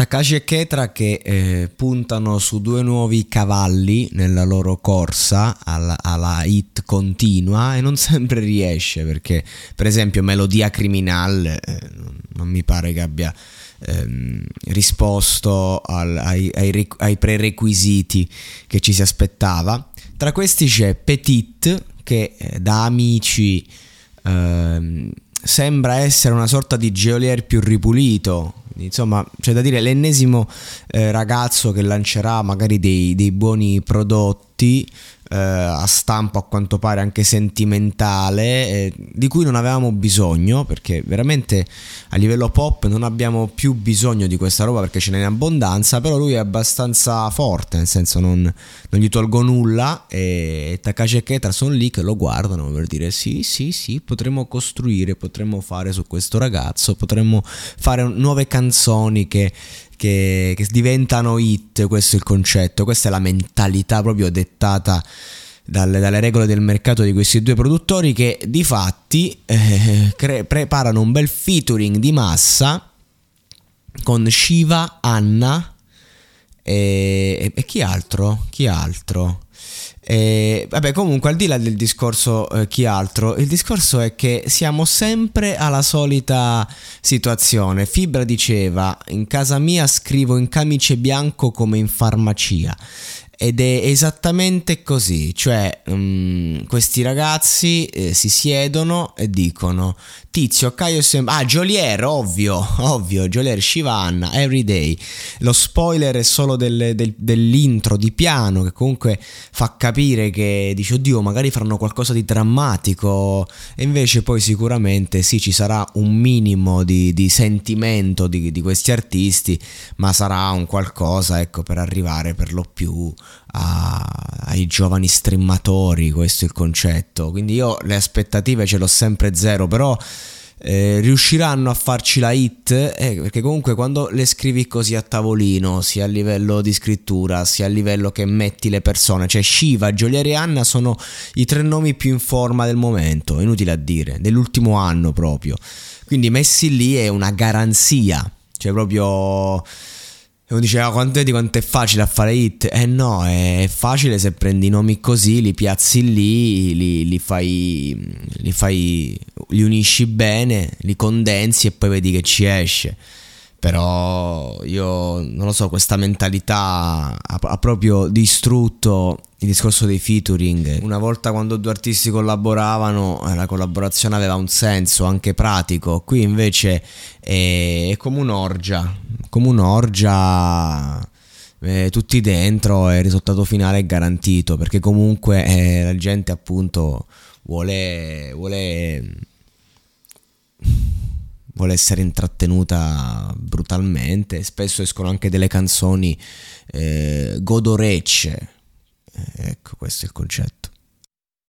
Takashi e Ketra che eh, puntano su due nuovi cavalli nella loro corsa alla, alla, hit continua e non sempre riesce perché per esempio Melodia Criminale eh, non mi pare che abbia ehm, risposto al, ai, ai, ai, prerequisiti che ci si aspettava. Tra questi c'è Petit che eh, da amici ehm, sembra essere una sorta di geolier più ripulito. Insomma, c'è da dire l'ennesimo eh, ragazzo che lancerà magari dei, dei buoni prodotti eh, a stampo a quanto pare anche sentimentale, eh, di cui non avevamo bisogno, perché veramente a livello pop non abbiamo più bisogno di questa roba perché ce n'è in abbondanza, però lui è abbastanza forte, nel senso non, non gli tolgo nulla e Takashi e Ketra sono lì che lo guardano per dire sì, sì, sì, potremmo costruire, potremmo fare su questo ragazzo, potremmo fare nuove canzoni che che, che diventano hit, questo è il concetto, questa è la mentalità proprio dettata dalle, dalle, regole del mercato di questi due produttori che di fatti eh, cre- preparano un bel featuring di massa con Shiva, Anna e, e, e chi altro? Chi altro? E, vabbè, comunque, al di là del discorso eh, chi altro, il discorso è che siamo sempre alla solita situazione. Fibra diceva: In casa mia scrivo in camice bianco come in farmacia. Ed è esattamente così, cioè um, questi ragazzi eh, si siedono e dicono Tizio, Caio sembra... Ah, Jolier, ovvio, ovvio, Jolier, Shivanna, Everyday. Lo spoiler è solo del, del, dell'intro di piano che comunque fa capire che dice oddio magari faranno qualcosa di drammatico e invece poi sicuramente sì ci sarà un minimo di, di sentimento di, di questi artisti ma sarà un qualcosa ecco per arrivare per lo più a, ai giovani streamatori, questo è il concetto. Quindi io le aspettative ce l'ho sempre zero, però eh, riusciranno a farci la hit eh, perché comunque quando le scrivi così a tavolino sia a livello di scrittura sia a livello che metti le persone cioè Shiva, Giolieri e Anna sono i tre nomi più in forma del momento inutile a dire dell'ultimo anno proprio quindi messi lì è una garanzia cioè proprio e uno diceva, ah, quanto, vedi quanto è facile a fare hit? Eh no, è facile se prendi nomi così, li piazzi lì, li, li, fai, li fai, li unisci bene, li condensi e poi vedi che ci esce. Però io non lo so, questa mentalità ha, ha proprio distrutto il discorso dei featuring. Una volta quando due artisti collaboravano, eh, la collaborazione aveva un senso anche pratico. Qui invece è, è come un'orgia, come un'orgia. Eh, tutti dentro e il risultato finale è garantito perché comunque eh, la gente appunto vuole, vuole vuole essere intrattenuta brutalmente. Spesso escono anche delle canzoni eh, godorecce. Eh, ecco, questo è il concetto.